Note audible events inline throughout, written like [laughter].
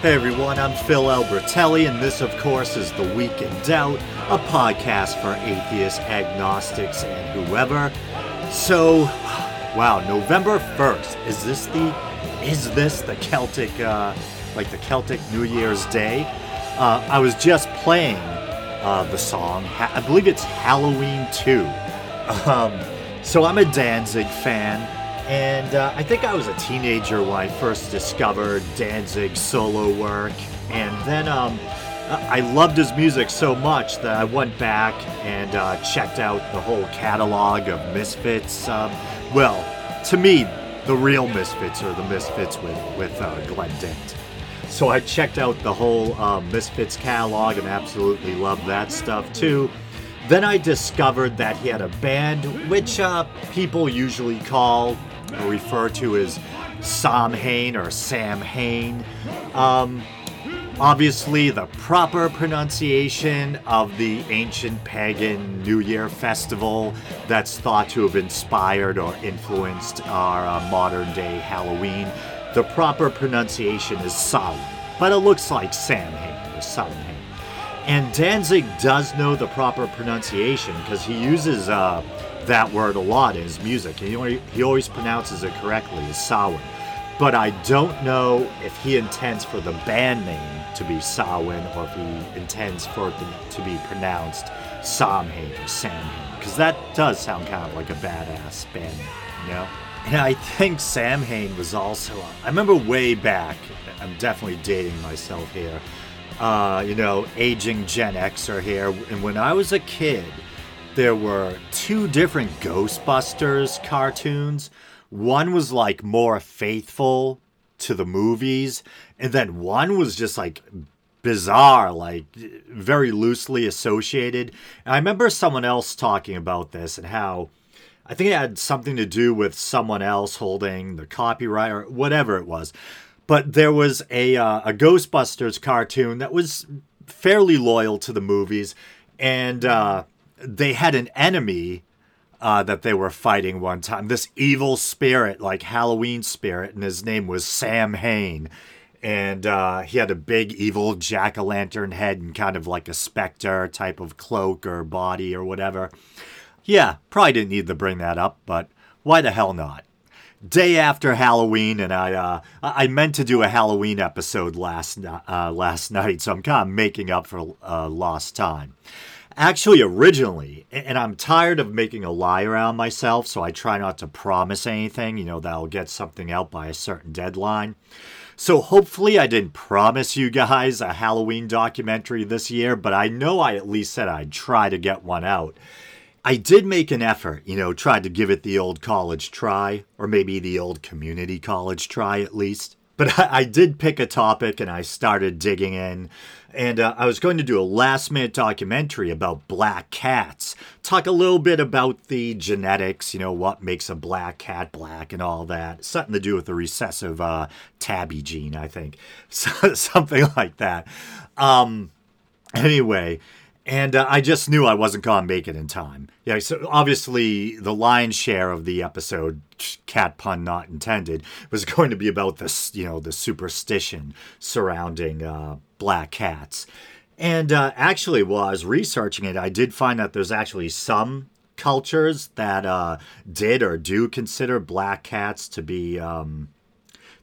Hey everyone, I'm Phil Albertelli, and this, of course, is The Week in Doubt, a podcast for atheists, agnostics, and whoever. So, wow, November 1st. Is this the is this the Celtic uh, like the Celtic New Year's Day? Uh, I was just playing uh, the song. I believe it's Halloween 2. Um, so I'm a Danzig fan, and uh, I think I was a teenager when I first discovered Danzig's solo work, and then um, I loved his music so much that I went back and uh, checked out the whole catalog of Misfits. Um, well, to me, the real Misfits are the Misfits with with uh, Glenn Danzig. So I checked out the whole uh, Misfits catalog and absolutely loved that stuff too. Then I discovered that he had a band, which uh, people usually call refer to as Samhain or Sam Hain. Um, obviously, the proper pronunciation of the ancient pagan New Year festival that's thought to have inspired or influenced our uh, modern day Halloween. The proper pronunciation is Sam, but it looks like Samhain or Samhain. And Danzig does know the proper pronunciation because he uses uh, that word a lot in his music. He, always- he always pronounces it correctly as Samhain. But I don't know if he intends for the band name to be Samhain or if he intends for it to, to be pronounced Samhain or Samhain. Because that does sound kind of like a badass band name, you know? And I think Samhain was also, I remember way back, I'm definitely dating myself here uh, you know, aging Gen Xer here. And when I was a kid, there were two different Ghostbusters cartoons. One was like more faithful to the movies, and then one was just like bizarre, like very loosely associated. And I remember someone else talking about this and how I think it had something to do with someone else holding the copyright or whatever it was. But there was a uh, a Ghostbusters cartoon that was fairly loyal to the movies, and uh, they had an enemy uh, that they were fighting one time. This evil spirit, like Halloween spirit, and his name was Sam Hain. And uh, he had a big evil jack o' lantern head and kind of like a specter type of cloak or body or whatever. Yeah, probably didn't need to bring that up, but why the hell not? Day after Halloween, and I uh, I meant to do a Halloween episode last uh, last night, so I'm kind of making up for uh, lost time. Actually, originally, and I'm tired of making a lie around myself, so I try not to promise anything, you know, that I'll get something out by a certain deadline. So hopefully, I didn't promise you guys a Halloween documentary this year, but I know I at least said I'd try to get one out. I did make an effort, you know, tried to give it the old college try, or maybe the old community college try at least. But I, [laughs] I did pick a topic and I started digging in. And uh, I was going to do a last minute documentary about black cats. Talk a little bit about the genetics, you know, what makes a black cat black and all that. Something to do with the recessive uh, tabby gene, I think. [laughs] So, something like that. Um, anyway, and uh, I just knew I wasn't going to make it in time. Yeah, so obviously the lion's share of the episode, cat pun not intended, was [laughs] going to be about this, you know, the superstition surrounding uh, black cats. And uh, actually, while I was researching it, I did find that there's actually some cultures that uh, did or do consider black cats to be. Um,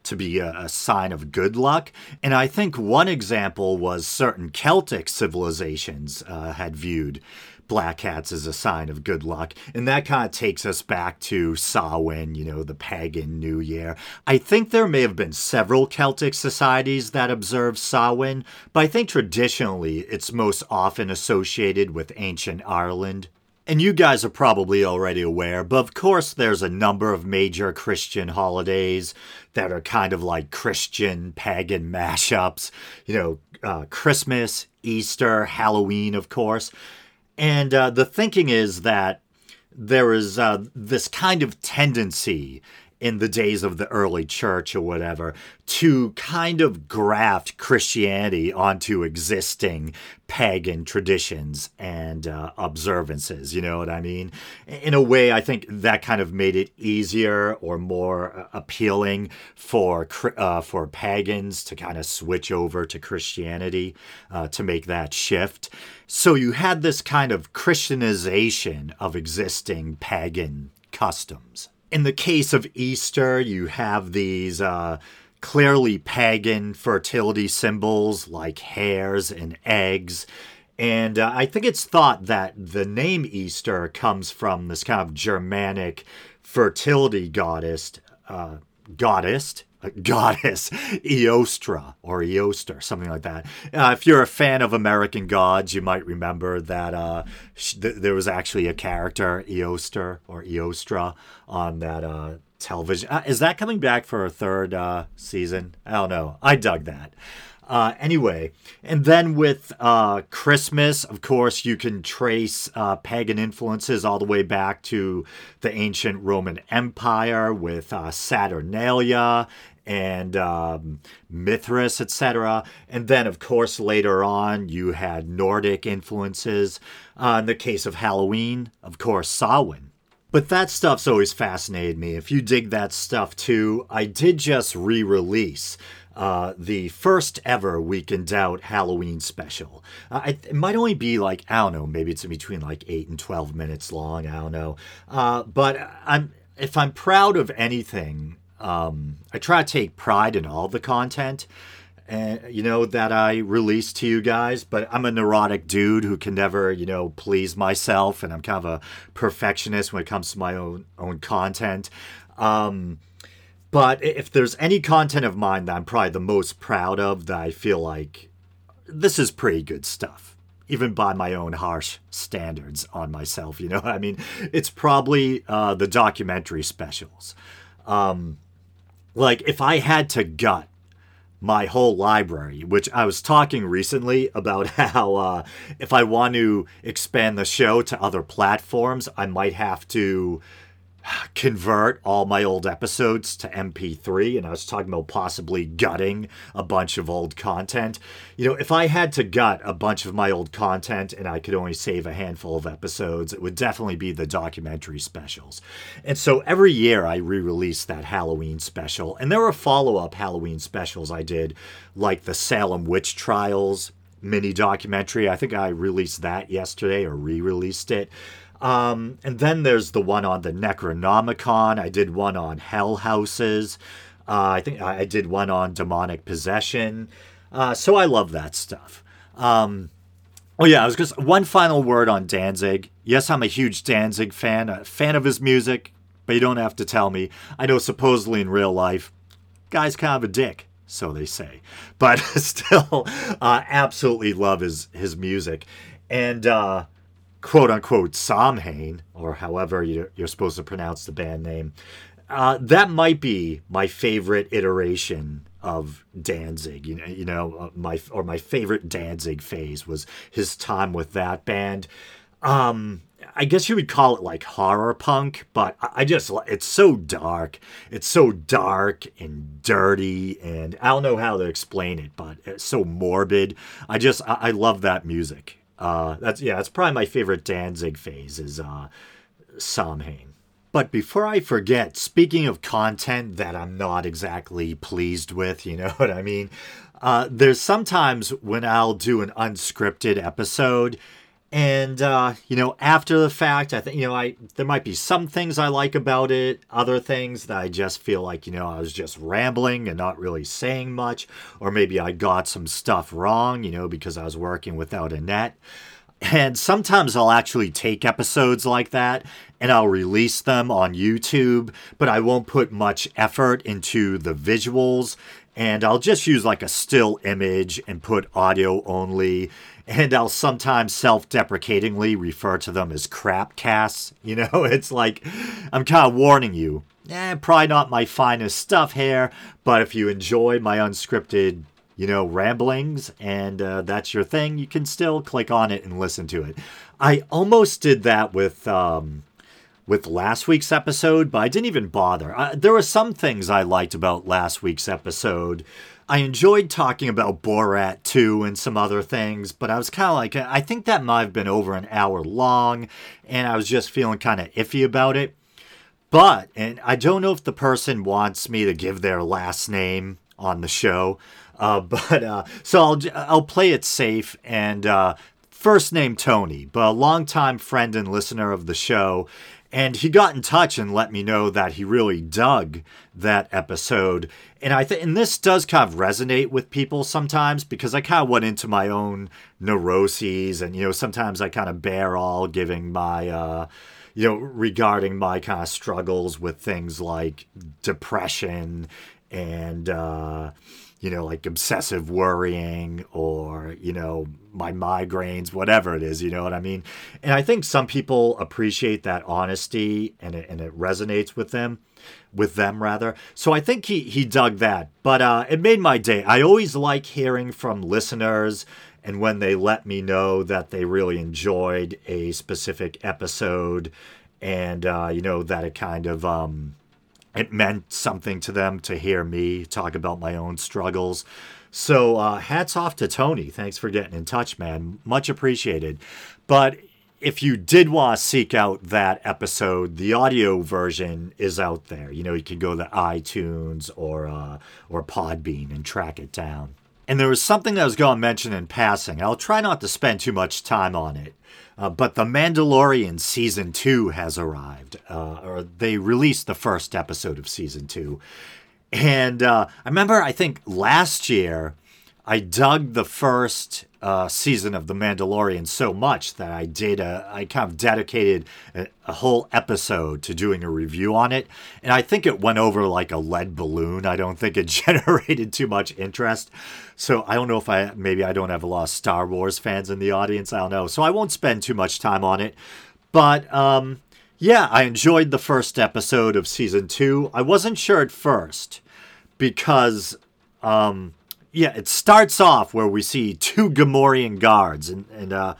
to be a, a sign of good luck. And I think one example was certain Celtic civilizations uh, had viewed black cats as a sign of good luck. And that kind of takes us back to Samhain, you know, the pagan New Year. I think there may have been several Celtic societies that observed Samhain, but I think traditionally it's most often associated with ancient Ireland. And you guys are probably already aware, but of course, there's a number of major Christian holidays that are kind of like Christian pagan mashups. You know, uh, Christmas, Easter, Halloween, of course. And uh, the thinking is that there is uh, this kind of tendency in the days of the early church or whatever to kind of graft Christianity onto existing pagan traditions and uh, observances. You know what I mean? In a way, I think that kind of made it easier or more uh, appealing for uh, for pagans to kind of switch over to Christianity uh, to make that shift. So you had this kind of Christianization of existing pagan customs. In the case of Easter, you have these uh, clearly pagan fertility symbols like hares and eggs. And uh, I think it's thought that the name Easter comes from this kind of Germanic fertility goddess, uh, goddess goddess Eostra or Eoster, something like that. Uh, if you're a fan of American Gods, you might remember that uh, th- there was actually a character Eoster or Eostra on that uh, television. Uh, is that coming back for a third uh, season? I don't know. I dug that. Uh, anyway, and then with uh, Christmas, of course, you can trace uh, pagan influences all the way back to the ancient Roman Empire with uh, Saturnalia and um, Mithras, etc. And then, of course, later on, you had Nordic influences. Uh, in the case of Halloween, of course, Samhain. But that stuff's always fascinated me. If you dig that stuff too, I did just re release uh, the first ever Week in Doubt Halloween special. Uh, it, might only be like, I don't know, maybe it's in between like 8 and 12 minutes long. I don't know. Uh, but I'm, if I'm proud of anything, um, I try to take pride in all the content. And you know that I release to you guys, but I'm a neurotic dude who can never, you know, please myself, and I'm kind of a perfectionist when it comes to my own own content. Um, but if there's any content of mine that I'm probably the most proud of, that I feel like this is pretty good stuff, even by my own harsh standards on myself. You know, [laughs] I mean, it's probably uh, the documentary specials. Um, like if I had to gut my whole library, which I was talking recently about [laughs] how uh, if I want to expand the show to other platforms, I might have to convert all my old episodes to MP3, and I was talking about possibly gutting a bunch of old content. You know, if I had to gut a bunch of my old content and I could only save a handful of episodes, it would definitely be the documentary specials. And so every year I re release that Halloween special, and there were follow up Halloween specials I did, like the Salem Witch Trials mini documentary. I think I released that yesterday or re released it. Um, and then there's the one on the Necronomicon. I did one on Hell Houses. Uh, I think I did one on demonic possession. Uh, so I love that stuff. Um, oh yeah, I was just one final word on Danzig. Yes, I'm a huge Danzig fan, a fan of his music, but you don't have to tell me. I know supposedly in real life, guy's kind of a dick, so they say, but [laughs] still, uh, absolutely love his his music, and uh, quote unquote Samhain, or however you're, you're supposed to pronounce the band name, uh, that might be my favorite iteration of Danzig. You know, you know, uh, my or my favorite Danzig phase was his time with that band. Um, I guess you would call it like horror punk, but I just it's so dark. It's so dark and dirty, and I don't know how to explain it, but it's so morbid. I just I, I love that music. Uh, that's yeah, that's probably my favorite Danzig phase is uh, Samhain. But before I forget, speaking of content that I'm not exactly pleased with, you know [laughs] what I mean? Uh, there's sometimes when I'll do an unscripted episode and uh, you know, after the fact, I think you know, I there might be some things I like about it, other things that I just feel like you know I was just rambling and not really saying much, or maybe I got some stuff wrong, you know, because I was working without a net. And sometimes I'll actually take episodes like that and I'll release them on YouTube, but I won't put much effort into the visuals and I'll just use like a still image and put audio only and I'll sometimes self deprecatingly refer to them as crap casts. [laughs] You know, it's like I'm kind of warning you. Eh, probably not my finest stuff here, but if you enjoy my unscripted, you know, ramblings and uh, that's your thing, you can still click on it and listen to it. I almost did that with um, with last week's episode, but I didn't even bother. Uh, there were some things I liked about last week's episode. I enjoyed talking about Borat 2 and some other things, but I was kind of like, I think that might have been over an hour long, and I was just feeling kind of iffy about it. But, and I don't know if the person wants me to give their last name on the show, uh, [laughs] but uh, so I'll I'll play it safe and uh, first name Tony, but a longtime friend and listener of the show, and he got in touch and let me know that he really dug that episode. And I think, and this does kind of resonate with people sometimes because I kind of went into my own neuroses, and you know, sometimes I kind of bear all giving my, uh, you know, regarding my kind of struggles with things like depression and, uh, you know, like obsessive worrying or, you know, my migraines, whatever it is, you know what I mean? And I think some people appreciate that honesty and it, and it resonates with them, with them rather. So I think he, he dug that, but uh, it made my day. I always like hearing from listeners and when they let me know that they really enjoyed a specific episode and, uh, you know, that it kind of, um, it meant something to them to hear me talk about my own struggles. So, uh, hats off to Tony. Thanks for getting in touch, man. Much appreciated. But if you did want to seek out that episode, the audio version is out there. You know, you can go to iTunes or uh, or Podbean and track it down. And there was something I was going to mention in passing. I'll try not to spend too much time on it. Uh, but The Mandalorian season two has arrived, uh, or they released the first episode of season two. And uh, I remember, I think last year, I dug the first uh, season of The Mandalorian so much that I did a, I kind of dedicated a, a, whole episode to doing a review on it. And I think it went over like a lead balloon. I don't think it [laughs] generated too much interest. So I don't know if I, maybe I don't have a lot of Star Wars fans in the audience. I don't know. So I won't spend too much time on it. But, um, yeah, I enjoyed the first episode of season two. I wasn't sure at first because, um, yeah, it starts off where we see two Gamorrean guards, and and uh,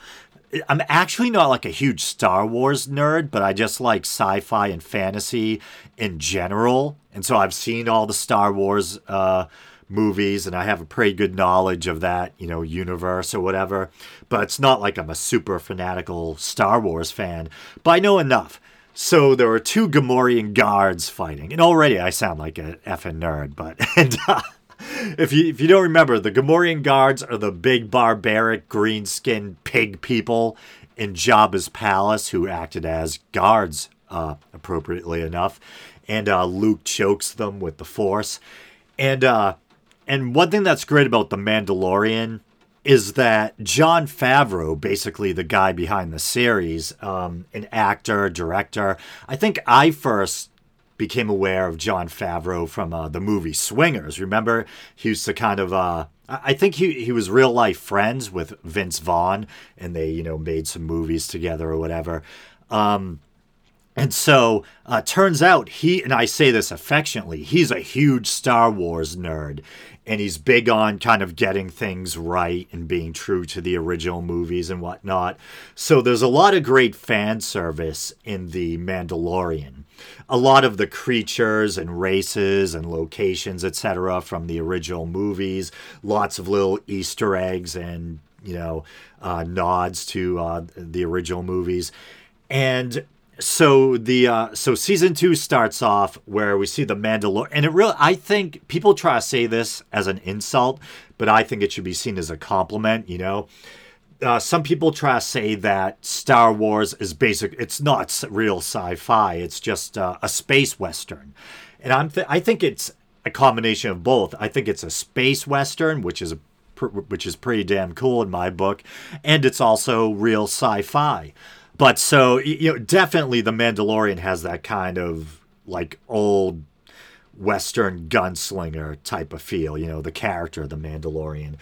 I'm actually not like a huge Star Wars nerd, but I just like sci-fi and fantasy in general, and so I've seen all the Star Wars uh, movies, and I have a pretty good knowledge of that, you know, universe or whatever. But it's not like I'm a super fanatical Star Wars fan, but I know enough. So there are two Gamorrean guards fighting, and already I sound like a effing nerd, but [laughs] and. Uh, [laughs] if you if you don't remember, the Gamorrean guards are the big barbaric green skinned pig people in Jabba's palace who acted as guards, uh, appropriately enough. And uh, Luke chokes them with the Force. And uh, and one thing that's great about the Mandalorian is that Jon Favreau, basically the guy behind the series, um, an actor, director. I think I first became aware of Jon Favreau from uh, the movie Swingers. Remember, he used to kind of. Uh, I think he he was real life friends with Vince Vaughn, and they you know made some movies together or whatever. Um, and so, uh, turns out he, and I say this affectionately, he's a huge Star Wars nerd. And he's big on kind of getting things right and being true to the original movies and whatnot. So, there's a lot of great fan service in The Mandalorian a lot of the creatures and races and locations, etc., from the original movies. Lots of little Easter eggs and you know uh, nods to uh, the original movies, and so the uh, so season two starts off where we see the Mandalorian, and it really I think people try to say this as an insult, but I think it should be seen as a compliment. You know, uh, some people try to say that Star Wars is basic. It's not real sci-fi. It's just uh, a space western, and I'm th- I think it's a combination of both. I think it's a space western, which is a which is pretty damn cool in my book, and it's also real sci-fi. But so you know, definitely the Mandalorian has that kind of like old Western gunslinger type of feel, you know, the character, the Mandalorian.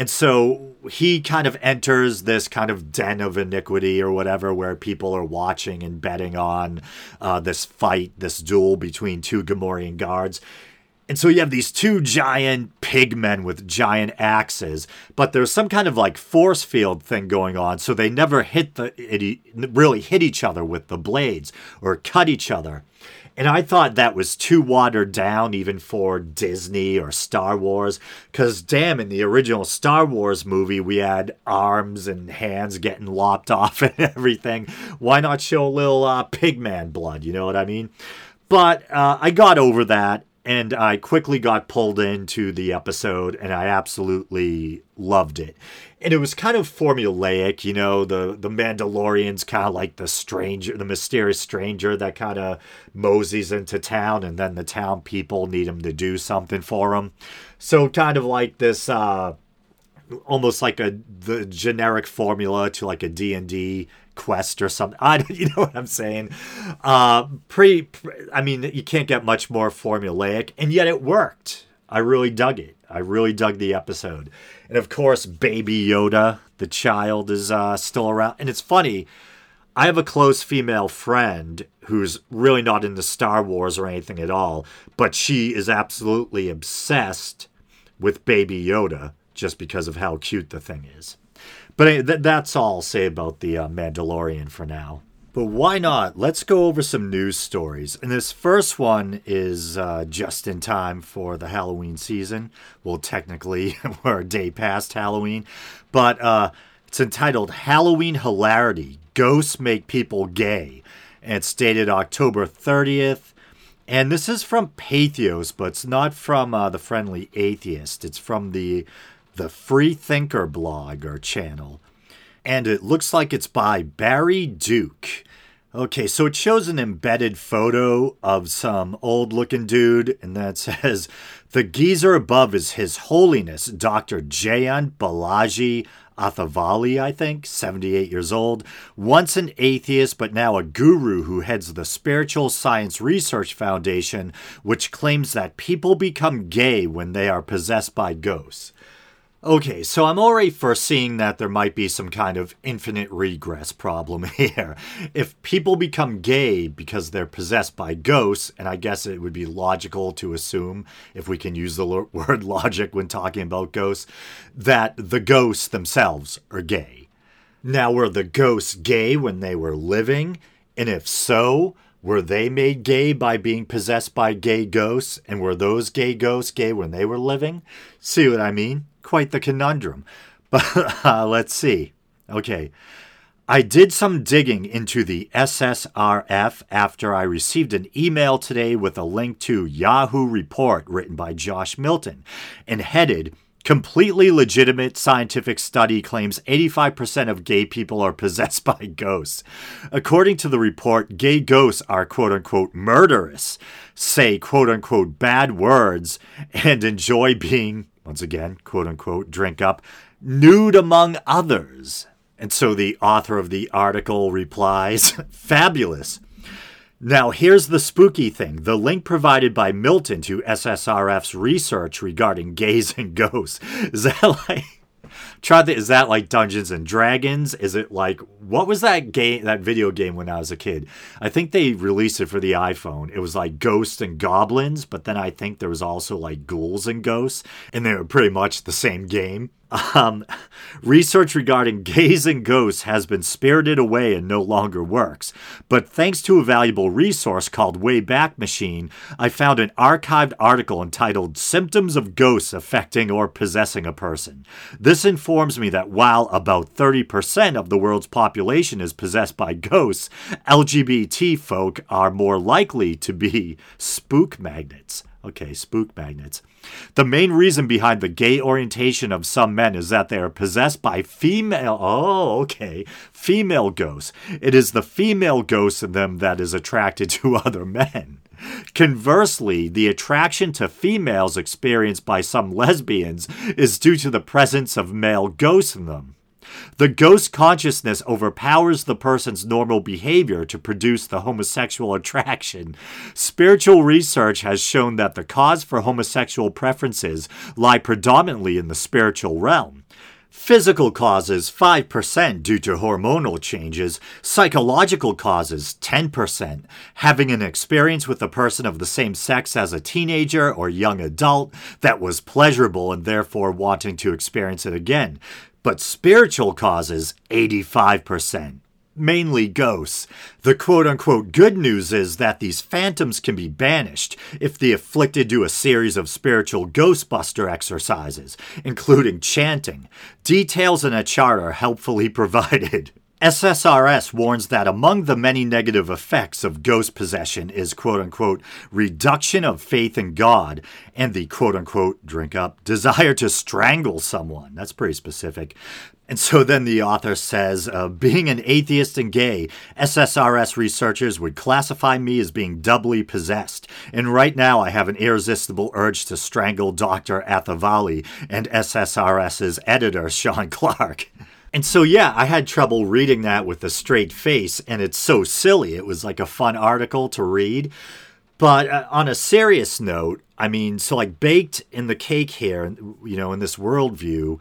And so he kind of enters this kind of den of iniquity or whatever, where people are watching and betting on uh, this fight, this duel between two Gamorrean guards. And so you have these two giant pigmen with giant axes, but there's some kind of like force field thing going on, so they never hit the really hit each other with the blades or cut each other. And I thought that was too watered down even for Disney or Star Wars. Because, damn, in the original Star Wars movie, we had arms and hands getting lopped [laughs] off and everything. Why not show a little uh, pigman blood? You know what I mean? But uh, I got over that and I quickly got pulled into the episode and I absolutely loved it. And it was kind of formulaic, you know, the the Mandalorian's kind of like the stranger, the mysterious stranger that kind of moseys into town and then the town people need him to do something for him. So kind of like this uh almost like a the generic formula to like a D&D quest or something. [laughs] I, you know what I'm saying? Uh, pretty, I mean, you can't get much more formulaic, and yet it worked. I really dug it. I really dug the episode. And of course, Baby Yoda, the child, is uh, still around. And it's funny, I have a close female friend who's really not into Star Wars or anything at all, but she is absolutely obsessed with Baby Yoda just because of how cute the thing is. But that's all I'll say about the uh, Mandalorian for now. But why not? Let's go over some news stories. And this first one is uh, just in time for the Halloween season. Well, technically, [laughs] we're a day past Halloween. But uh, it's entitled Halloween Hilarity Ghosts Make People Gay. And it's dated October 30th. And this is from Patheos, but it's not from uh, the Friendly Atheist. It's from the the Free Thinker blog or channel. And it looks like it's by Barry Duke. Okay, so it shows an embedded photo of some old looking dude, and that [laughs] says, The geezer above is His Holiness Dr. Jayant Balaji Athavale, I think, 78 years old, once an atheist, but now a guru who heads the Spiritual Science Research Foundation, which claims that people become gay when they are possessed by ghosts. Okay, so I'm already foreseeing that there might be some kind of infinite regress problem [laughs] here. If people become gay because they're possessed by ghosts, and I guess it would be logical to assume, if we can use the [laughs] word logic when talking about ghosts, that the ghosts themselves are gay. Now, were the ghosts gay when they were living? And if so, were they made gay by being possessed by gay ghosts? And were those gay ghosts gay when they were living? See what I mean? Quite the conundrum. [laughs] But uh, let's see. Okay. I did some digging into the SSRF after I received an email today with a link to Yahoo report written by Josh Milton and headed Completely legitimate scientific study claims 85% of gay people are [laughs] possessed by ghosts. According to the report, gay ghosts are quote unquote murderous, say quote unquote bad words, and enjoy being once again, quote unquote, drink up, nude among others. And so the author of the article replies, [laughs] Fabulous. Now, here's the spooky thing the link provided by Milton to SSRF's research regarding gays and ghosts. [laughs] Is that like. Try the, is that like Dungeons and Dragons? Is it like what was that game that video game when I was a kid? I think they released it for the iPhone. It was like Ghosts and Goblins, but then I think there was also like Ghouls and Ghosts, and they were pretty much the same game. Um, research regarding gays and ghosts has been spirited away and no longer works. But thanks to a valuable resource called Wayback Machine, I found an archived article entitled Symptoms of Ghosts Affecting or Possessing a Person. This informs me that while about 30% of the world's population is possessed by ghosts, LGBT folk are more likely to be spook magnets. Okay, spook magnets. The main reason behind the gay orientation of some men is that they are possessed by female. Oh, okay. Female ghosts. It is the female ghost in them that is attracted to [laughs] other men. Conversely, the attraction to females experienced by some lesbians is due to the presence of male ghosts in them. The ghost consciousness overpowers the person's normal behavior to produce the homosexual attraction. Spiritual research has shown that the cause for homosexual preferences lie predominantly in the spiritual realm. Physical causes 5% due to hormonal changes, psychological causes 10%. Having an experience with a person of the same sex as a teenager or young adult that was pleasurable and therefore wanting to experience it again. But spiritual causes 85% mainly ghosts. The quote unquote good news is that these phantoms can be banished if the afflicted do a series of spiritual ghostbuster exercises, including chanting. Details in a chart are helpfully [laughs] provided. SSRF warns that among the many negative effects of ghost possession is quote unquote reduction of faith in God and the quote unquote drink up desire to strangle someone. That's pretty specific. And so then the author says, uh, being an atheist and gay, SSRF researchers would classify me as being doubly possessed. And right now I have an irresistible urge to strangle Dr. Athavale and SSRF's editor, Sean Clark. [laughs] And so, yeah, I had trouble reading that with a straight face, and it's so silly. It was like a fun article to read. But uh, on a serious note, I mean, so like baked in the cake here, you know, in this worldview,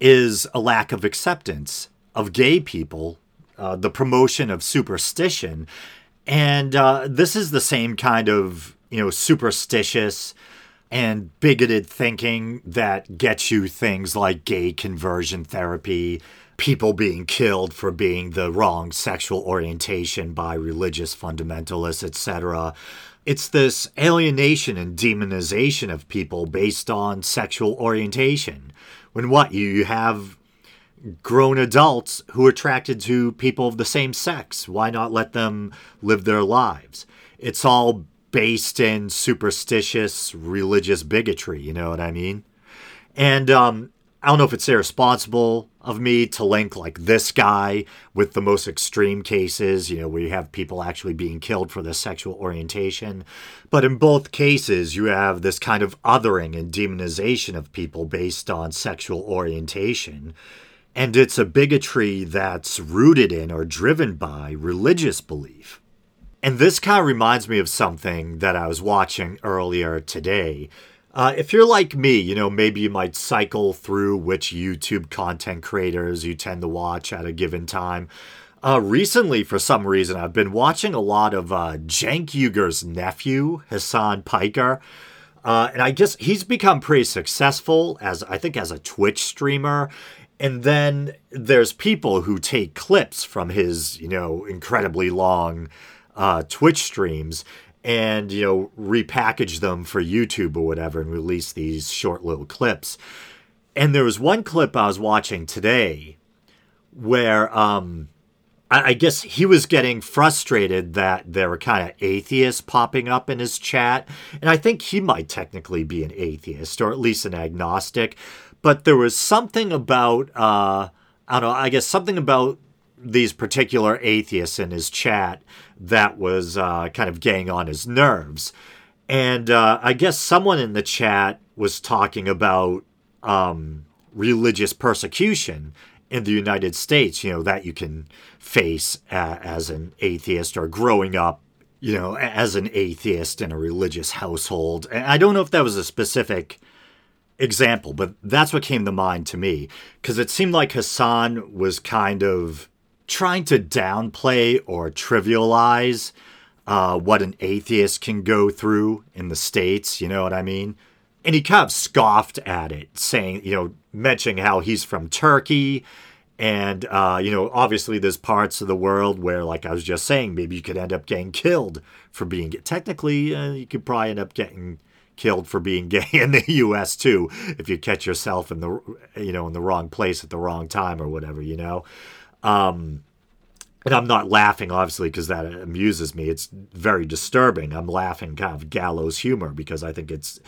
is a lack of acceptance of gay people, uh, the promotion of superstition. And uh, this is the same kind of, you know, superstitious and bigoted thinking that gets you things like gay conversion therapy, people being killed for being the wrong sexual orientation by religious fundamentalists, etc. It's this alienation and demonization of people based on sexual orientation. When what you have grown adults who are attracted to people of the same sex. Why not let them live their lives? It's all based in superstitious religious bigotry you know what i mean? And um, I don't know if it's irresponsible of me to link like this guy with the most extreme cases, you know, where you have people actually being killed for their sexual orientation. But in both cases, you have this kind of othering and demonization of people based on sexual orientation. And it's a bigotry that's rooted in or driven by religious belief. And this kind of reminds me of something that I was watching earlier today uh, if you're like me, you know, maybe you might cycle through which YouTube content creators you tend to watch at a given time. Uh, recently, for some reason, I've been watching a lot of uh, Cenk Uygur's nephew, Hassan Piker. Uh, and I guess he's become pretty successful as I think as a Twitch streamer. And then there's people who take clips from his, you know, incredibly long uh, Twitch streams and you know repackage them for YouTube or whatever and release these short little clips. And there was one clip I was watching today where um, I, I guess he was getting frustrated that there were kind of atheists popping up in his chat, and I think he might technically be an atheist or at least an agnostic. But there was something about uh, I don't know. I guess something about these particular atheists in his chat that was uh, kind of getting on his nerves. And uh, I guess someone in the chat was talking about um, religious persecution in the United States, you know, that you can face uh, as an atheist or growing up, you know, as an atheist in a religious household. And I don't know if that was a specific example, but that's what came to mind to me because it seemed like Hassan was kind of trying to downplay or trivialize uh, what an atheist can go through in the States, you know what I mean? And he kind of scoffed at it, saying, you know, mentioning how he's from Turkey. And, uh, you know, obviously there's parts of the world where, like I was just saying, maybe you could end up getting killed for being gay. Technically, uh, you could probably end up getting killed for being [laughs] gay in the U.S. too, if you catch yourself in the, you know, in the wrong place at the wrong time or whatever, you know. Um, and I'm not laughing, obviously, because that amuses me. It's very disturbing. I'm laughing kind of gallows humor because I think it's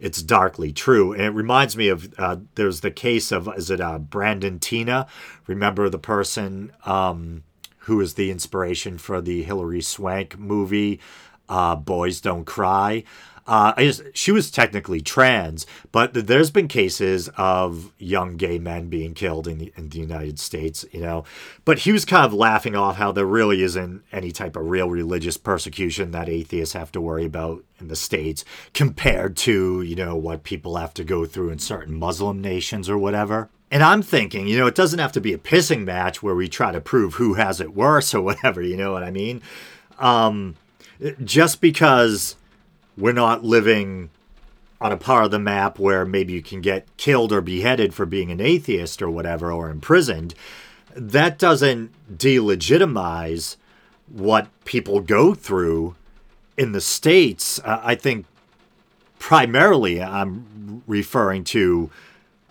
it's darkly true. And it reminds me of uh, there's the case of is it uh, Brandon Teena? Remember the person um, who was the inspiration for the Hilary Swank movie, uh, Boys Don't Cry. Uh, I just, she was technically trans, but there's been cases of young gay men being killed in the, in the United States, you know. But he was kind of laughing off how there really isn't any type of real religious persecution that atheists have to worry about in the States compared to, you know, what people have to go through in certain Muslim nations or whatever. And I'm thinking, you know, it doesn't have to be a pissing match where we try to prove who has it worse or [laughs] whatever, you know what I mean? Um, just because we're not living on a part of the map where maybe you can get killed or beheaded for being an atheist or whatever, or imprisoned, that doesn't delegitimize what people go through in the States. Uh, I think primarily I'm referring to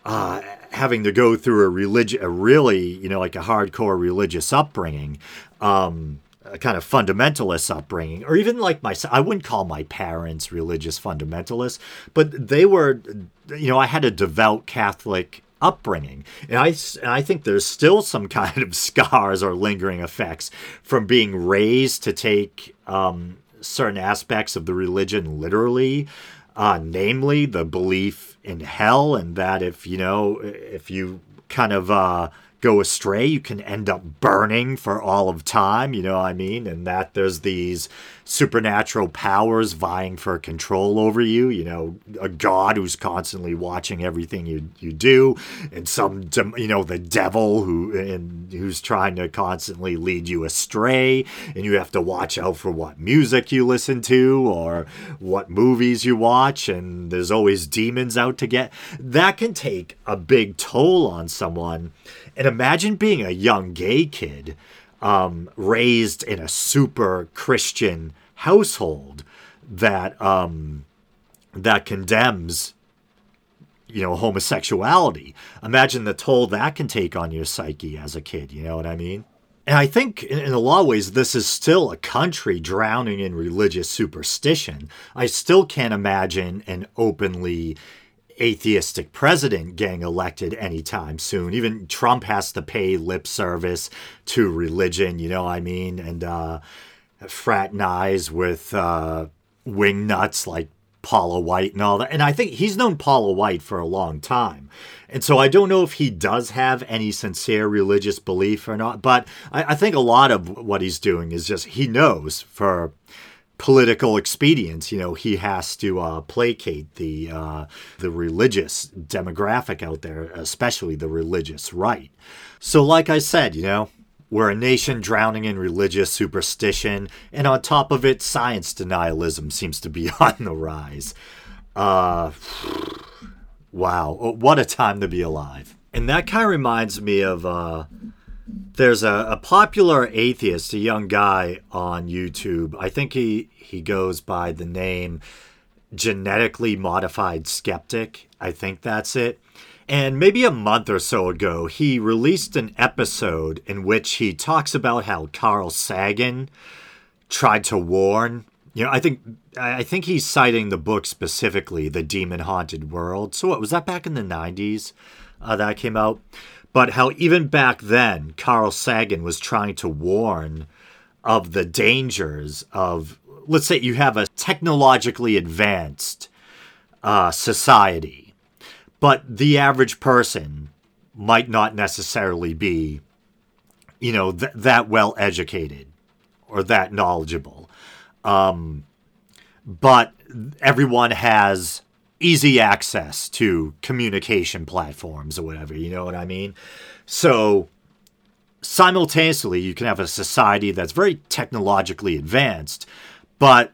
uh, having to go through a religion, a really, you know, like a hardcore religious upbringing. Um, a kind of fundamentalist upbringing, or even like my, I wouldn't call my parents religious fundamentalists, but they were, you know, I had a devout Catholic upbringing. And I, and I think there's still some [laughs] kind of scars or lingering effects from being raised to take um, certain aspects of the religion literally, uh, namely the belief in hell, and that if, you know, if you kind of uh, go astray, you can end up burning for all of time, you know what I mean? And that there's these supernatural powers vying for control over you, you know, a god who's constantly watching everything you you do and some you know the devil who and who's trying to constantly lead you astray and you have to watch out for what music you listen to or what movies you watch and there's always demons out to get. That can take a big toll on someone and imagine being a young gay kid um, raised in a super Christian household that um, that condemns you know homosexuality. Imagine the toll that can take on your psyche as a kid. You know what I mean? And I think in, in a lot of ways, this is still a country drowning in religious superstition. I still can't imagine an openly atheistic president getting elected anytime soon. Even Trump has to pay lip service to religion, you know what I mean? And uh, fraternize with uh, wing nuts like Paula White and all that. And I think he's known Paula White for a long time. And so I don't know if he does have any sincere religious belief or not, but I, I think a lot of what he's doing is just he knows for political expedience. You know, he has to uh, placate the uh, the religious demographic out there, especially the religious right. So, like I said, you know, we're a nation drowning in religious superstition, and on top of it, science denialism seems to be [laughs] on the rise. Uh, wow, what a time to be alive! And that kind of reminds me of. There's a, a, popular atheist, a young guy on YouTube. I think he he goes by the name Genetically Modified Skeptic. I think that's it. And maybe a month or so ago, he released an episode in which he talks about how Carl Sagan tried to warn. You know, I think I think he's citing the book specifically, The Demon Haunted World. So what was that back in the 90s uh, that came out? But how even back then, Carl Sagan was trying to warn of the dangers of, let's say, you have a technologically advanced uh, society, but the average person might not necessarily be, you know, th- that well educated or that knowledgeable. Um, but everyone has easy access to communication platforms or whatever, you know what I mean? So simultaneously, you can have a society that's very technologically advanced, but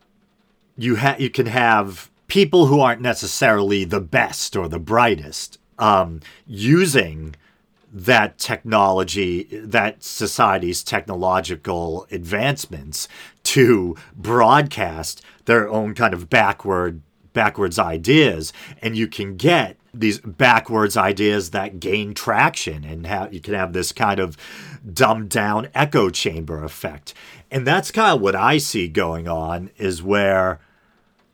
you ha- you can have people who aren't necessarily the best or the brightest um, using that technology, that society's technological advancements to broadcast their own kind of backward backwards ideas and you can get these backwards ideas that gain traction and have you can have this kind of dumbed down echo chamber effect. And that's kind of what i see going on is where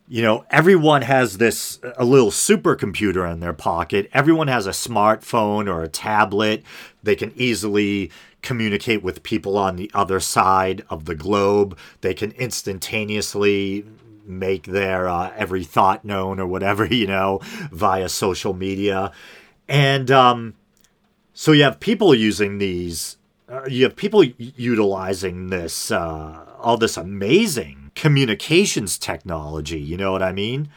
you know everyone has this a little supercomputer in their pocket. Everyone has a smartphone or a tablet. They can easily communicate with people on the other side of the globe. They can instantaneously make their uh, every thought known or whatever, [laughs] you know, via social media. And um, so you have people using these, uh, you have people utilizing this, uh, all this amazing communications technology, you know what I mean?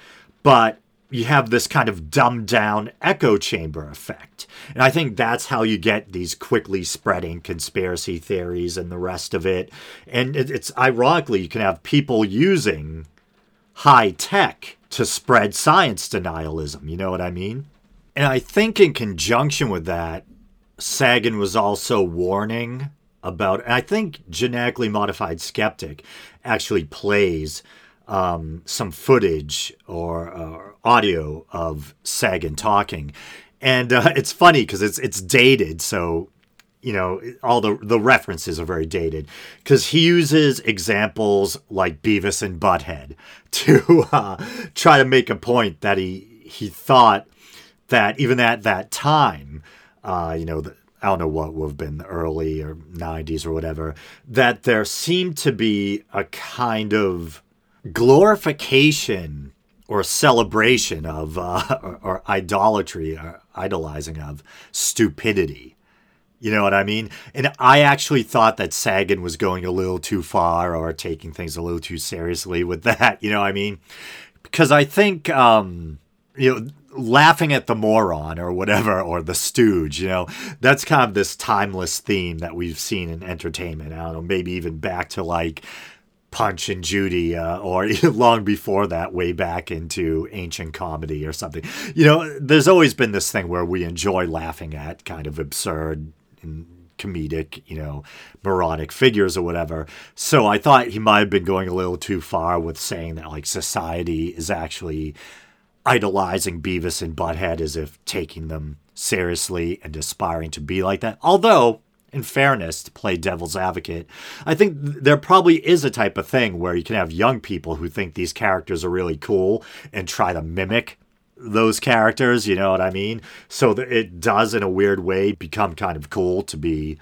But you have this kind of dumbed down echo chamber effect. And I think that's how you get these quickly spreading conspiracy theories and the rest of it. And it's ironically, you can have people using high tech to spread science denialism. You know what I mean? And I think in conjunction with that, Sagan was also warning about, and I think genetically modified skeptic actually plays um, some footage or uh, audio of Sagan talking, and uh, [laughs] it's funny because it's it's dated, so you know all the the references are very dated because he uses examples like Beavis and Butthead [laughs] to uh, try to make a point that he he thought that even at that time, uh, you know, the, I don't know what would have been the early or 90s or whatever, that there seemed to be a kind of glorification or celebration of, uh, [laughs] or, or, idolatry or idolizing of stupidity. You know what I mean? And I actually thought that Sagan was going a little too far or taking things a little too seriously with [laughs] that. You know what I mean? Because I think, um, you know, laughing at the moron or whatever or the stooge you know that's kind of this timeless theme that we've seen in entertainment i don't know maybe even back to like punch and judy uh, or [laughs] long before that way back into ancient comedy or something you know there's always been this thing where we enjoy laughing at kind of absurd comedic, you know, moronic figures or whatever. So I thought he might have been going a little too far with saying that like society is actually idolizing Beavis and Butthead as if taking them seriously and aspiring to be like that. Although, in fairness, to play devil's advocate, I think there probably is a type of thing where you can have young people who think these characters are really cool and try to mimic those characters, you know what I mean? So it does, in a weird way, become kind of cool to be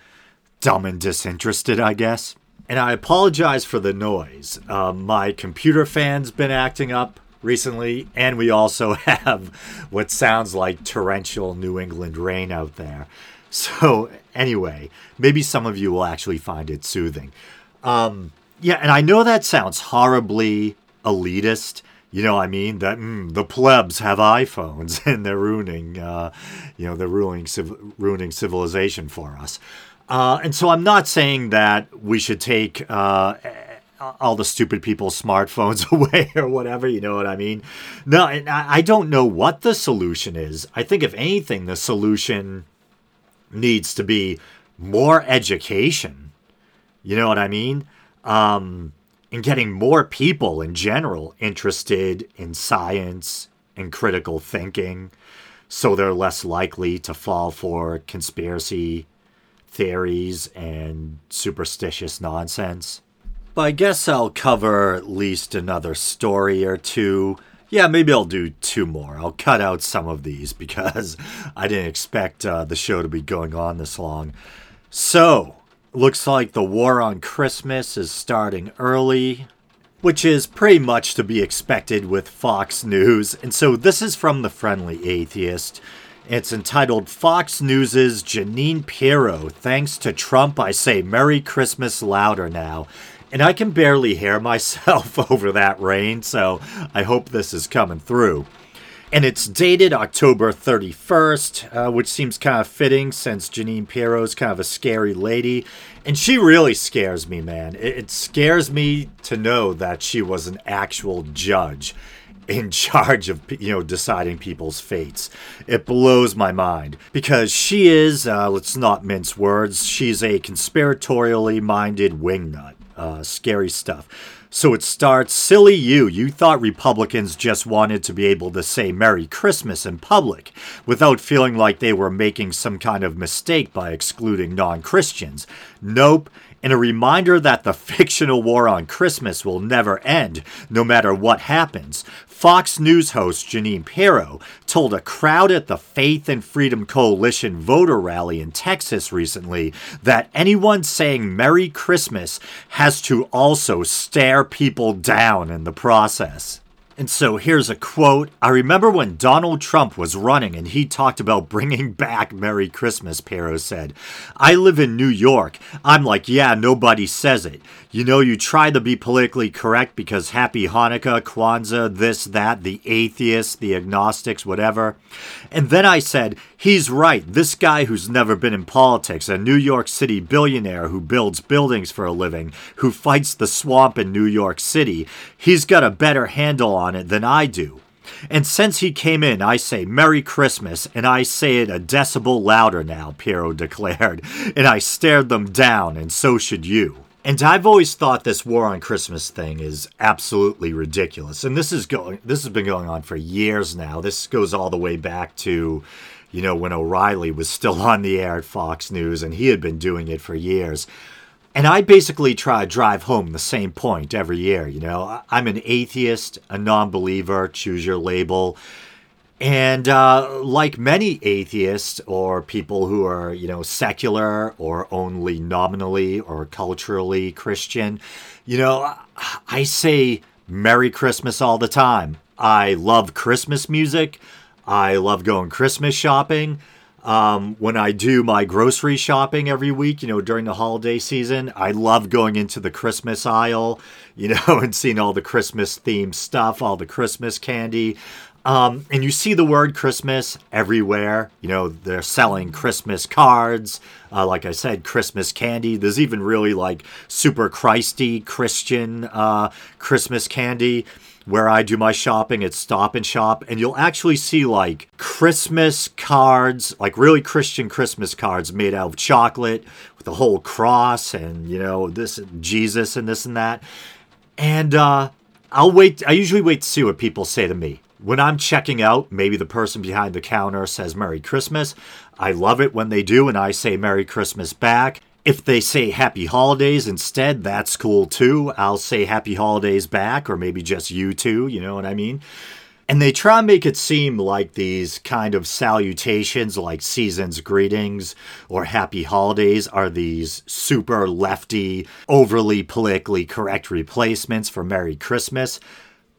dumb and disinterested, I guess. And I apologize for the noise. Uh, my computer fan's been acting up recently, and we also [laughs] have what sounds like torrential New England rain out there. So, anyway, maybe some of you will actually find it soothing. Um, yeah, and I know that sounds horribly elitist. You know, I mean that mm, the plebs have iPhones [laughs] and they're ruining, uh, you know, they're ruining civ- ruining civilization for us. Uh, and so I'm not saying that we should take uh, all the stupid people's smartphones [laughs] away or whatever. You know what I mean? No, I don't know what the solution is. I think, if anything, the solution needs to be more education. You know what I mean? Um, and getting more people in general interested in science and critical thinking so they're less likely to fall for conspiracy theories and superstitious nonsense. But I guess I'll cover at least another story or two. Yeah, maybe I'll do two more. I'll cut out some of these [laughs] because I didn't expect uh, the show to be going on this long. So, looks like the war on Christmas is starting early, which is pretty much to be expected with Fox News. And so, this is from the Friendly Atheist. It's entitled Fox News's Jeanine Pirro. Thanks to Trump, I say Merry Christmas louder now and I can barely hear [laughs] myself over that rain, so I hope this is coming through. And it's dated October 31st, uh, which seems kind of fitting since Jeanine Pirro's kind of a scary lady. And she really scares me, man. It, it scares me to know that she was an actual judge in [laughs] charge of you know deciding people's fates. It blows my mind because she is, uh, let's not mince words, she's a conspiratorially minded wingnut. Uh, scary stuff. So it starts Silly you. You thought Republicans just wanted to be able to say Merry Christmas in public without feeling like they were making some kind of mistake by excluding non Christians. Nope. And a reminder that the [laughs] fictional war on Christmas will never end, no matter what happens. Fox News host Jeanine Pirro told a crowd at the Faith and Freedom Coalition voter rally in Texas recently that anyone saying Merry Christmas has to also stare people down in the process. And so here's a quote. I remember when Donald Trump was running and he talked about bringing back Merry Christmas, Pirro said. I live in New York. I'm like, yeah, nobody says it. You know, you try to be politically correct because Happy Hanukkah, Kwanzaa, this, that, the atheists, the agnostics, whatever. And then I said, he's right. This guy who's never been in politics, a New York City billionaire who builds buildings for a living, who fights the swamp in New York City, he's got a better handle on it than I do. And since he came in, I say Merry Christmas, and I say it a decibel louder now, Pirro declared, [laughs] and I stared them down, and so should you. And I've always thought this war on Christmas thing is absolutely ridiculous. And this is going this has been going on for years now. This goes all the way back to, you know, when O'Reilly was still on the air at Fox News and he had been doing it for years. And I basically try to drive home the same point every year. You know, I'm an atheist, a non believer, choose your label. And uh, like many atheists or people who are, you know, secular or only nominally or culturally Christian, you know, I say Merry Christmas all the time. I love Christmas music. I love going Christmas shopping. Um, when I do my grocery shopping every week, you know, during the holiday season, I love going into the Christmas aisle, you know, [laughs] and seeing all the Christmas themed stuff, all the Christmas candy. Um, and you see the word Christmas everywhere. You know, they're selling Christmas cards. Uh, like I said, Christmas candy. There's even really like super Christy Christian uh, Christmas candy where I do my shopping at Stop and Shop, and you'll actually see like Christmas cards, like really Christian Christmas cards made out of chocolate with the whole cross and, you know, this Jesus and this and that. And uh, I'll wait, I usually wait to see what people say to me. When I'm checking out, maybe the person behind the counter says Merry Christmas. I love it when they do, and I say Merry Christmas back. If they say happy holidays instead, that's cool too. I'll say happy holidays back, or maybe just you too, you know what I mean? And they try and make it seem like these kind of salutations, like season's greetings or happy holidays, are these super lefty, overly politically correct replacements for Merry Christmas.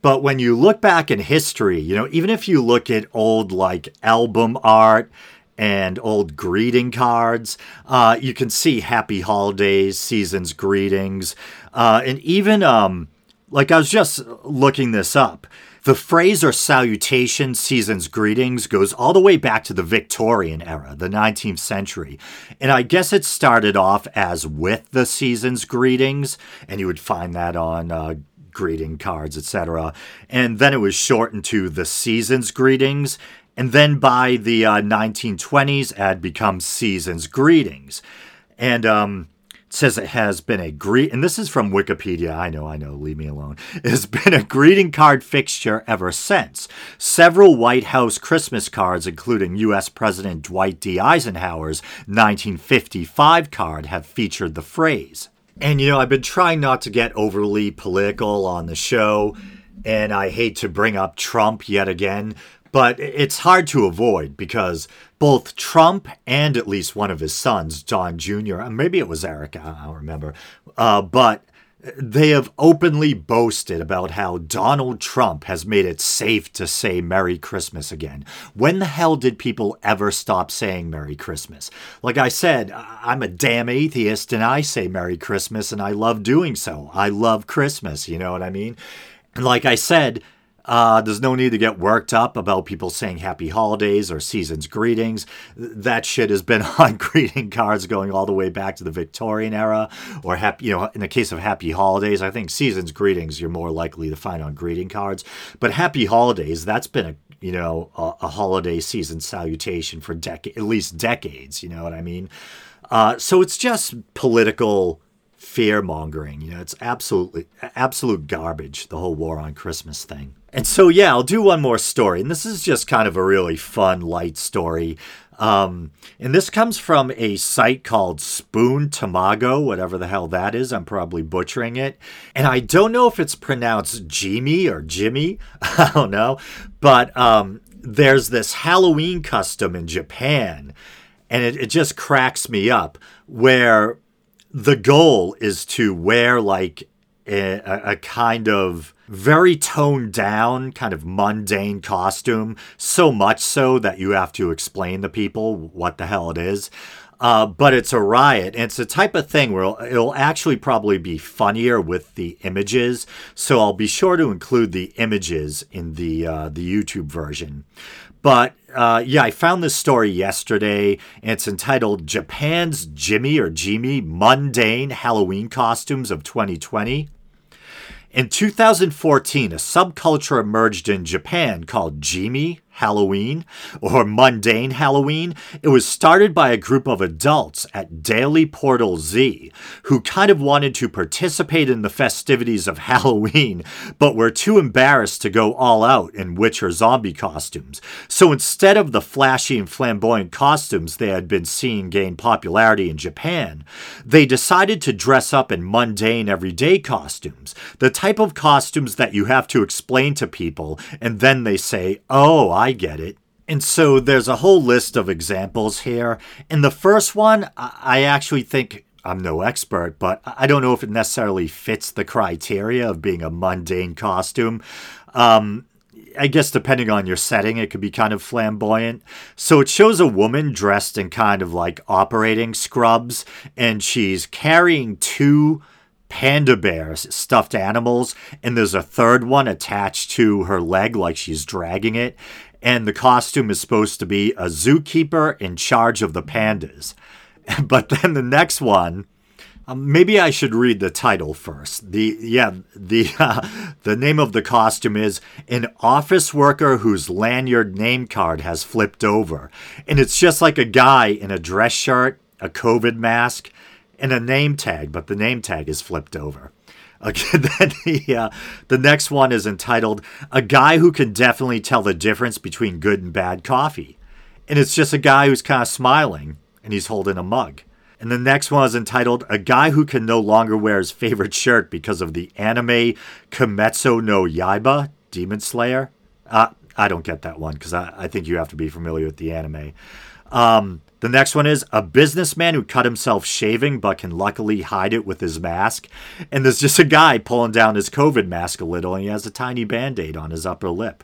But when you look back in history, you know, even if you look at old like album art and old greeting cards. Uh, you can see happy holidays, season's greetings, uh, and even um, like I was just looking this up. The phrase or salutation, season's greetings, goes all the way back to the Victorian era, the 19th century. And I guess it started off as with the season's greetings, and you would find that on uh, greeting cards, etc. And then it was shortened to the season's greetings, and then by the uh, 1920s, it had become Season's Greetings. And um, it says it has been a greet, and this is from Wikipedia. I know, I know, leave me alone. [laughs] It has been a greeting card fixture ever since. Several White House Christmas cards, including U.S. President Dwight D. Eisenhower's 1955 card, have featured the phrase. And you know, I've been trying not to get overly political on the show, and I hate to bring up Trump yet again, but it's hard to avoid because both Trump and at least one of his sons, Don Jr., maybe it was Eric, I don't remember, uh, but they have openly boasted about how Donald Trump has made it safe to say Merry Christmas again. When the hell did people ever stop saying Merry Christmas? Like I said, I'm a damn atheist and I say Merry Christmas and I love doing so. I love Christmas, you know what I mean? And like I said, uh, there's no need to get worked up about people saying happy holidays or season's greetings. That shit has been [laughs] on greeting cards going all the way back to the Victorian era, or happy, you know, in the case of happy holidays, I think season's greetings you're more likely to find on greeting cards. But happy holidays, that's been a you know a, a holiday season salutation for decade, at least decades. You know what I mean? Uh, so it's just political fear mongering. You know, it's absolutely absolute garbage. The whole war on Christmas thing. And so, yeah, I'll do one more story. And this is just kind of a really fun, light story. Um, and this comes from a site called Spoon Tamago, whatever the hell that is. I'm probably butchering it. And I don't know if it's pronounced Jimmy or Jimmy. [laughs] I don't know. But um, there's this Halloween custom in Japan. And it, it just cracks me up where the goal is to wear like a, a kind of very toned down, kind of mundane costume, so much so that you have to explain to people what the hell it is. Uh, but it's a riot. And it's the type of thing where it'll, it'll, actually probably be funnier with the images. So I'll be sure to include the images in the uh, the YouTube version. But uh, yeah, I found this story yesterday, it's entitled "Japan's Jimi or Jimmy Mundane Halloween Costumes of 2020." In 2014, a subculture emerged in Japan called Jimi Halloween or Mundane Halloween. It was started by a group of adults at Daily Portal Z who kind of wanted to participate in the festivities of [laughs] Halloween, but were too embarrassed to go all out in Witcher zombie costumes. So instead of the flashy and flamboyant costumes they had been seeing gain popularity in Japan, they decided to dress up in mundane everyday costumes, the type of costumes that you have to explain to people and then they say, oh, I get it. And so there's a whole list of examples here. And the first one, I actually think I'm no expert, but I don't know if it necessarily fits the criteria of being a mundane costume. Um, I guess depending on your setting, it could be kind of flamboyant. So it shows a woman dressed in kind of like operating scrubs, and she's carrying two panda bears, stuffed animals, and there's a third one attached to her leg, like she's dragging it and the costume is supposed to be a zookeeper in charge of the pandas. [laughs] But then the next one, um, maybe I should read the title first. The yeah, the uh, [laughs] the name of the costume is an office worker whose lanyard name card has flipped over, and it's just like a guy in a dress shirt, a COVID mask, and a name tag, but the name tag is flipped over. [laughs] Then the, uh, the next one is entitled A Guy Who Can Definitely Tell the Difference Between Good and Bad Coffee. And it's just a guy who's kind of smiling and he's holding a mug. And the next one is entitled A Guy Who Can No Longer Wear His Favorite Shirt Because of the Anime Kimetsu no Yaiba, Demon Slayer. Uh, I don't get that one because I, I think you have to be familiar with the anime. Um, the next one is a businessman who cut himself shaving but can luckily hide it with his mask. And there's just a guy pulling down his COVID mask a little and he has a tiny band aid on his upper lip.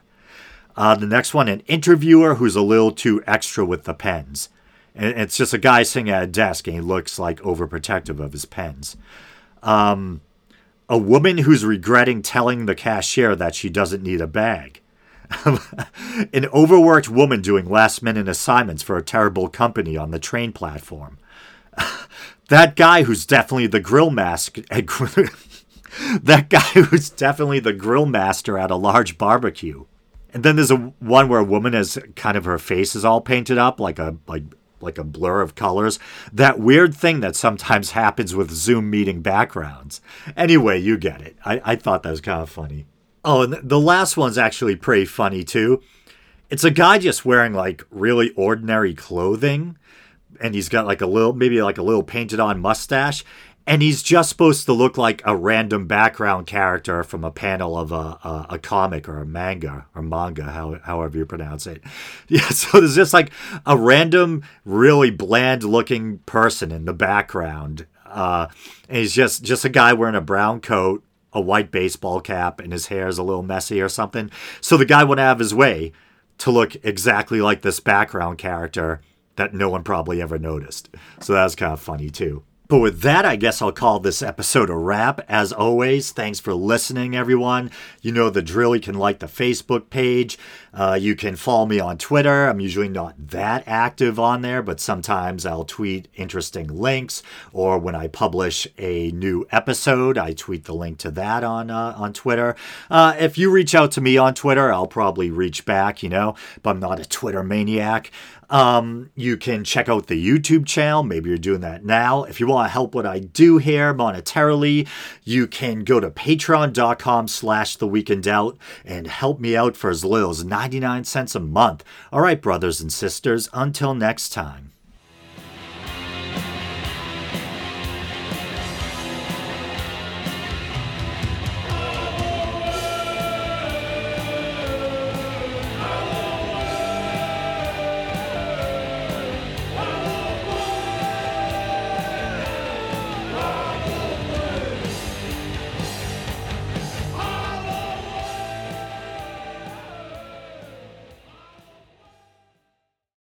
Uh, the next one, an interviewer who's a little too extra with the pens. And it's just a guy sitting at a desk and he looks like overprotective of his pens. Um, a woman who's regretting telling the cashier that she doesn't need a bag. [laughs] an overworked woman doing last minute assignments for a terrible company on the train platform. [laughs] that guy who's definitely the grill mask. [laughs] that guy who's definitely the grill master at a large barbecue. And then there's a one where a woman has kind of her face is all painted up like a like like a blur of colors. That weird thing that sometimes happens with Zoom meeting backgrounds. Anyway, you get it. I, I thought that was kind of funny. Oh, and the last one's actually pretty funny too. It's a guy just wearing like really ordinary clothing, and he's got like a little, maybe like a little painted on mustache, and he's just supposed to look like a random background character from a panel of a, a, a, comic or a manga or manga, how, however you pronounce it. [laughs] Yeah, so there's just like a random, really bland looking person in the background. Uh, and he's just just a guy wearing a brown coat a white baseball cap and his hair is a little messy or something. So the guy went out of his way to look exactly like this background character that no one probably ever noticed. So that was kind of funny too. But with that, I guess I'll call this episode a wrap. As always, thanks for listening, everyone. You know the drill. You can like the Facebook page. Uh, you can follow me on Twitter. I'm usually not that active on there, but sometimes I'll tweet interesting links. Or when I publish a new episode, I tweet the link to that on uh, on Twitter. Uh, if you reach out to me on Twitter, I'll probably reach back. You know, but I'm not a Twitter maniac. Um, you can check out the YouTube channel. Maybe you're doing that now. If you want to help what I do here monetarily, you can go to patreon.com slash the week in doubt and help me out for as little as 99 cents a month. All right, brothers and sisters, until next time.